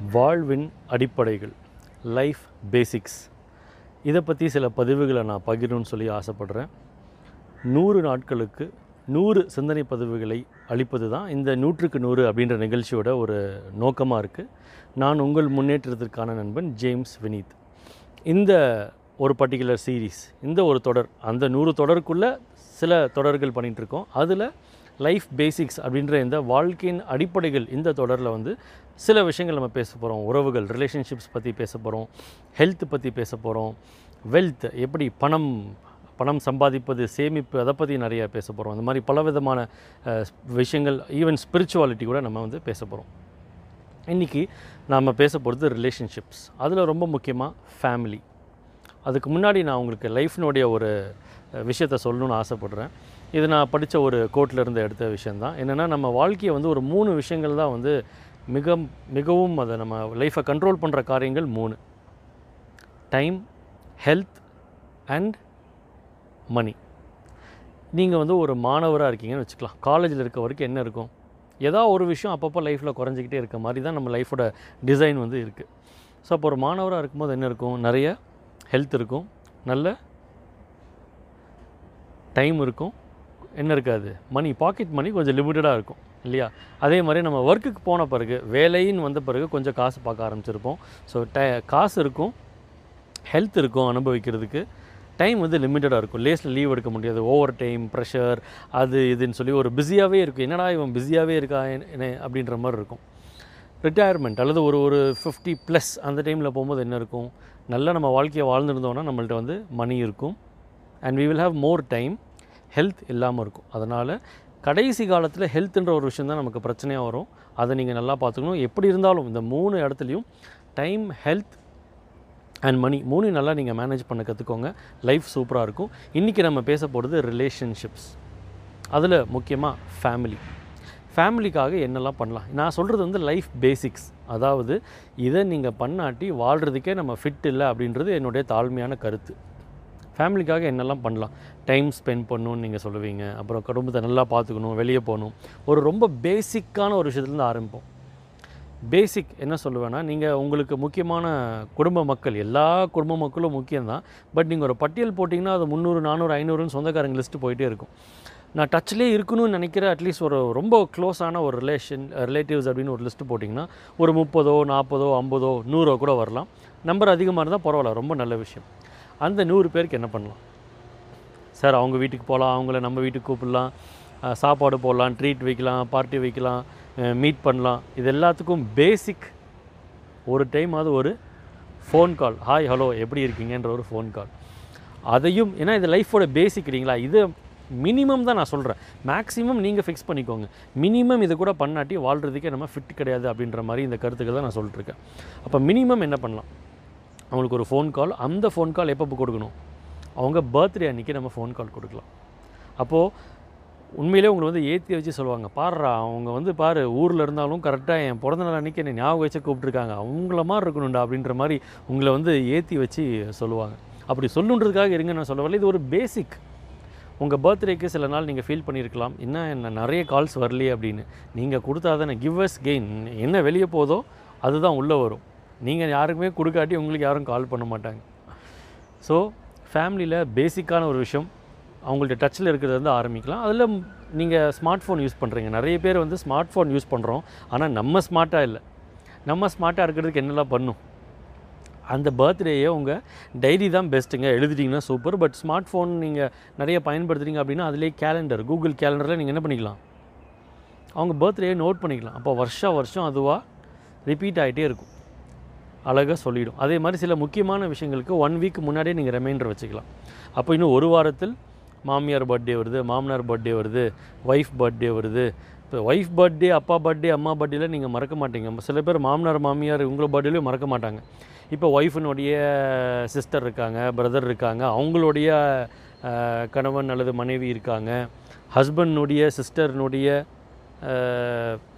வாழ்வின் அடிப்படைகள் life basics இதை பற்றி சில பதிவுகளை நான் பகிரணும்னு சொல்லி ஆசைப்படுறேன். நூறு நாட்களுக்கு நூறு சிந்தனை பதிவுகளை அளிப்பது தான் இந்த நூற்றுக்கு நூறு அப்படின்ற நிகழ்ச்சியோட ஒரு நோக்கமாக இருக்குது நான் உங்கள் முன்னேற்றத்திற்கான நண்பன் ஜேம்ஸ் வினீத். இந்த ஒரு பர்டிகுலர் சீரீஸ் இந்த ஒரு தொடர் அந்த நூறு தொடருக்குள்ளே சில தொடர்கள் பண்ணிகிட்ருக்கோம் அதில் லைஃப் பேசிக்ஸ் அப்படின்ற இந்த வாழ்க்கையின் அடிப்படைகள் இந்த தொடரில் வந்து சில விஷயங்கள் நம்ம பேச போகிறோம் உறவுகள் ரிலேஷன்ஷிப்ஸ் பற்றி பேச போகிறோம் ஹெல்த் பற்றி பேச போகிறோம் வெல்த் எப்படி பணம் பணம் சம்பாதிப்பது சேமிப்பு அதை பற்றி நிறையா பேச போகிறோம் அந்த மாதிரி பலவிதமான விதமான விஷயங்கள் ஈவன் ஸ்பிரிச்சுவாலிட்டி கூட நம்ம வந்து பேச போகிறோம் இன்றைக்கி நாம் பேச போகிறது ரிலேஷன்ஷிப்ஸ் அதில் ரொம்ப முக்கியமாக ஃபேமிலி அதுக்கு முன்னாடி நான் உங்களுக்கு லைஃப்னுடைய ஒரு விஷயத்த சொல்லணும்னு ஆசைப்படுறேன். இது நான் படித்த ஒரு கோட்டிலிருந்து எடுத்த விஷயந்தான் என்னென்னா நம்ம வாழ்க்கையை வந்து ஒரு மூணு விஷயங்கள் தான் வந்து மிக மிகவும் அதை நம்ம லைஃப்பை கண்ட்ரோல் பண்ணுற காரியங்கள் மூணு. டைம் ஹெல்த் அண்ட் மணி நீங்கள் வந்து ஒரு மாணவராக இருக்கீங்கன்னு வச்சுக்கலாம். காலேஜில் இருக்க வரைக்கும் என்ன இருக்கும்? ஏதோ ஒரு விஷயம் அப்பப்போ லைஃப்பில் குறைஞ்சிக்கிட்டே இருக்க மாதிரி தான் நம்ம லைஃபோட டிசைன் வந்து இருக்குது ஸோ அப்போ ஒரு மாணவராக இருக்கும்போது என்ன இருக்கும்? நிறைய ஹெல்த் இருக்கும். நல்ல டைம் இருக்கும். என்ன இருக்காது? மணி பாக்கெட் மணி கொஞ்சம் லிமிட்டடாக இருக்கும் இல்லையா? அதே மாதிரி நம்ம ஒர்க்குக்கு போன பிறகு வேலைன்னு வந்த பிறகு கொஞ்சம் காசு பார்க்க ஆரம்பிச்சிருப்போம். ஸோ டை காசு இருக்கும் ஹெல்த் இருக்கும் அனுபவிக்கிறதுக்கு. டைம் வந்து லிமிட்டடாக இருக்கும். லேஸில் லீவ் எடுக்க முடியாது. ஓவர் டைம் ப்ரெஷர் அது இதுன்னு சொல்லி ஒரு பிஸியாகவே இருக்கும் என்னடா இவன் பிஸியாகவே இருக்கா என்ன அப்படின்ற மாதிரி இருக்கும். ரிட்டையர்மெண்ட் அல்லது ஒரு ஒரு ஃபிஃப்டி ப்ளஸ் அந்த டைமில் போகும்போது என்ன இருக்கும்? நல்லா நம்ம வாழ்க்கையை வாழ்ந்துருந்தோன்னா நம்மள்ட்ட வந்து மணி இருக்கும். And we will have more time health இல்லாமல் இருக்கும். அதனால் கடைசி காலத்தில் ஹெல்த்துன்ற ஒரு விஷயம் தான் நமக்கு பிரச்சனையாக வரும். அதை நீங்கள் நல்லா பார்த்துக்கணும். எப்படி இருந்தாலும் இந்த மூணு இடத்துலையும் டைம் ஹெல்த் அண்ட் மணி மூணையும் நல்லா நீங்கள் மேனேஜ் பண்ண கற்றுக்கோங்க லைஃப் சூப்பராக இருக்கும். இன்றைக்கி நம்ம பேச போகிறது ரிலேஷன்ஷிப்ஸ் அதில் முக்கியமாக ஃபேமிலி ஃபேமிலிக்காக என்னெல்லாம் பண்ணலாம்? நான் சொல்கிறது வந்து லைஃப் பேசிக்ஸ் அதாவது இதை நீங்கள் பண்ணாட்டி வாழ்கிறதுக்கே நம்ம ஃபிட் இல்லை அப்படின்றது என்னுடைய தாழ்மையான கருத்து. ஃபேமிலிக்காக என்னெல்லாம் பண்ணலாம்? டைம் ஸ்பெண்ட் பண்ணணும்னு நீங்கள் சொல்லுவீங்க. அப்புறம் குடும்பத்தை நல்லா பார்த்துக்கணும் வெளியே போகணும். ஒரு ரொம்ப பேசிக்கான ஒரு விஷயத்துலேருந்து ஆரம்பிப்போம். பேசிக் என்ன சொல்லுவேன்னா நீங்கள் உங்களுக்கு முக்கியமான குடும்ப மக்கள் எல்லா குடும்ப மக்களும் முக்கியம்தான். பட் நீங்கள் ஒரு பட்டியல் போட்டிங்கன்னா அது முந்நூறு நானூறு ஐநூறுன்னு சொந்தக்காரங்க லிஸ்ட்டு போயிட்டே இருக்கும். நான் டச்லேயே இருக்கணும்னு நினைக்கிற அட்லீஸ்ட் ஒரு ரொம்ப க்ளோஸான ஒரு ரிலேஷன் ரிலேட்டிவ்ஸ் அப்படின்னு ஒரு லிஸ்ட்டு போட்டிங்கன்னா ஒரு முப்பதோ நாற்பதோ ஐம்பதோ நூறோ கூட வரலாம். நம்பர் அதிகமாக இருந்தால் பரவாயில்ல ரொம்ப நல்ல விஷயம். அந்த நூறு பேருக்கு என்ன பண்ணலாம்? சார் அவங்க வீட்டுக்கு போகலாம் அவங்கள நம்ம வீட்டுக்கு கூப்பிடலாம் சாப்பாடு போடலாம் ட்ரீட் வைக்கலாம் பார்ட்டி வைக்கலாம் மீட் பண்ணலாம். இது எல்லாத்துக்கும் பேசிக் ஒரு டைம் அது ஒரு ஃபோன் கால் ஹாய் ஹலோ எப்படி இருக்கீங்கன்ற ஒரு ஃபோன் கால் அதையும் ஏன்னா இது லைஃபோட பேசிக் இல்லைங்களா? இது மினிமம் தான் நான் சொல்கிறேன் மேக்ஸிமம் நீங்கள் ஃபிக்ஸ் பண்ணிக்கோங்க. மினிமம் இது கூட பண்ணாட்டி வாழ்கிறதுக்கே நம்ம ஃபிட் கிடையாது அப்படின்ற மாதிரி இந்த கருத்துக்கள் தான் நான் சொல்லிட்டுருக்கேன். அப்போ மினிமம் என்ன பண்ணலாம்? அவங்களுக்கு ஒரு ஃபோன் கால் அந்த ஃபோன் கால் எப்போ கொடுக்கணும்? அவங்க பர்த்டே அன்றைக்கி நம்ம ஃபோன் கால் கொடுக்கலாம். அப்போது உண்மையிலே உங்களை வந்து ஏற்றி வச்சு சொல்லுவாங்க. பாடுறா அவங்க வந்து பாரு ஊரில் இருந்தாலும் கரெக்டாக என் பிறந்த நாள் அன்றைக்கி என்னை ஞாபகம் வச்சு கூப்பிட்ருக்காங்க அவங்கள மாதிரி இருக்கணும்டா அப்படின்ற மாதிரி உங்களை வந்து ஏற்றி வச்சு சொல்லுவாங்க. அப்படி சொல்லுன்றதுக்காக இருங்க நான் சொல்ல வரல. இது ஒரு பேசிக் உங்கள் பர்த்டேக்கு சில நாள் நீங்கள் ஃபீல் பண்ணியிருக்கலாம் என்ன என்ன நிறைய கால்ஸ் வரலையே அப்படின்னு. நீங்கள் கொடுத்தா தானே கிவ்வஸ் கெயின் என்ன வெளியே போதோ அதுதான் உள்ளே வரும். நீங்கள் யாருக்குமே கொடுக்காட்டி உங்களுக்கு யாரும் கால் பண்ண மாட்டாங்க. ஸோ ஃபேமிலியில் பேசிக்கான ஒரு விஷயம் அவங்கள்ட்ட டச்சில் இருக்கிறது வந்து ஆரம்பிக்கலாம். அதில் நீங்கள் ஸ்மார்ட் ஃபோன் யூஸ் பண்ணுறீங்க நிறைய பேர் வந்து ஸ்மார்ட் ஃபோன் யூஸ் பண்ணுறோம் ஆனால் நம்ம ஸ்மார்ட்டாக இல்லை. நம்ம ஸ்மார்ட்டாக இருக்கிறதுக்கு என்னெல்லாம் பண்ணும்? அந்த பர்த்டேயே உங்கள் டைரி தான் பெஸ்ட்டுங்க. எழுதிட்டிங்கன்னா சூப்பர். பட் ஸ்மார்ட் ஃபோன் நீங்கள் நிறைய பயன்படுத்துறீங்க அப்படின்னா அதிலே கேலண்டர் கூகுள் கேலண்டரில் நீங்கள் என்ன பண்ணிக்கலாம்? அவங்க பர்த்டேயை நோட் பண்ணிக்கலாம். அப்போ வருஷம் வருஷம் அதுவாக ரிப்பீட் ஆகிட்டே இருக்கும். அழகாக சொல்லிவிடும் அதே மாதிரி சில முக்கியமான விஷயங்களுக்கு ஒன் வீக் முன்னாடியே நீங்கள் ரிமைண்டர் வச்சுக்கலாம். அப்போ இன்னும் ஒரு வாரத்தில் மாமியார் பர்த்டே வருது மாமனார் பர்த்டே வருது ஒய்ஃப் பர்த்டே வருது. இப்போ ஒய்ஃப் பர்த்டே அப்பா பர்த்டே அம்மா பர்த்டேலாம் நீங்கள் மறக்க மாட்டீங்க. சில பேர் மாமனார் மாமியார் உங்களோட பர்த்டேலையும் மறக்க மாட்டாங்க. இப்போ ஒய்ஃபினுடைய சிஸ்டர் இருக்காங்க பிரதர் இருக்காங்க அவங்களுடைய கணவன் அல்லது மனைவி இருக்காங்க ஹஸ்பண்டினுடைய சிஸ்டர்னுடைய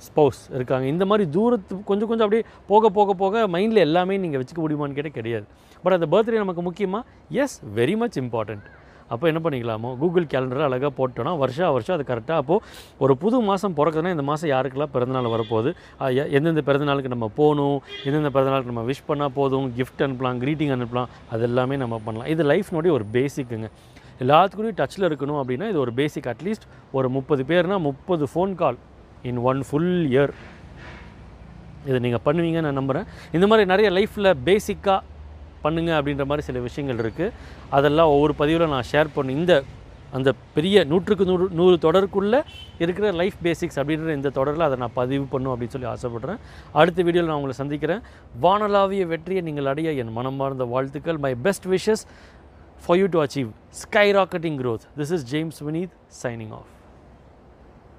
ஸ்பௌஸ் இருக்காங்க. இந்த மாதிரி தூரத்து கொஞ்சம் கொஞ்சம் அப்படியே போக போக போக மைண்டில் எல்லாமே நீங்கள் வச்சுக்க முடியுமான்னு கேட்டால் கிடையாது. பட் அந்த பர்த்டே நமக்கு முக்கியமாக எஸ் வெரி மச் இம்பார்ட்டண்ட் அப்போ என்ன பண்ணிக்கலாமோ கூகுள் கேலண்டரை அழகாக போட்டோன்னா வருஷா வருஷம் அது கரெக்டாக அப்போது ஒரு புது மாதம் பிறக்குதுன்னா இந்த மாதம் யாருக்கெல்லாம் பிறந்தநாள் வரப்போகுது? எந்தெந்த பிறந்தநாளுக்கு நம்ம போகணும் எந்தெந்த பிறந்தநாளுக்கு நம்ம விஷ் பண்ணால் போதும் கிஃப்ட் அனுப்பலாம் க்ரீட்டிங் அனுப்பலாம் அது எல்லாமே நம்ம பண்ணலாம். இது லைஃப்னுடைய ஒரு பேசிக்குங்க எல்லாத்துக்கூடயும் டச்சில் இருக்கணும் அப்படின்னா இது ஒரு பேசிக் அட்லீஸ்ட் ஒரு முப்பது பேர்னா முப்பது phone call in one full year இதை நீங்கள் பண்ணுவீங்கன்னு நான் நம்புகிறேன் இந்த மாதிரி நிறைய லைஃப்பில் பேசிக்காக பண்ணுங்க அப்படின்ற மாதிரி சில விஷயங்கள் இருக்குது அதெல்லாம் ஒவ்வொரு பதிவில் நான் ஷேர் பண்ண இந்த அந்த பெரிய நூற்றுக்கு நூறு நூறு தொடருக்குள்ளே இருக்கிற லைஃப் பேசிக்ஸ் அப்படின்ற இந்த தொடரில் அதை நான் பதிவு பண்ணும் அப்படின்னு சொல்லி ஆசைப்பட்றேன். அடுத்த வீடியோவில் நான் உங்களை சந்திக்கிறேன். வானலாவிய வெற்றியை நீங்கள் அடைய என் மனமார்ந்த வாழ்த்துக்கள். My best wishes for you to achieve skyrocketing growth this is James Vineet signing off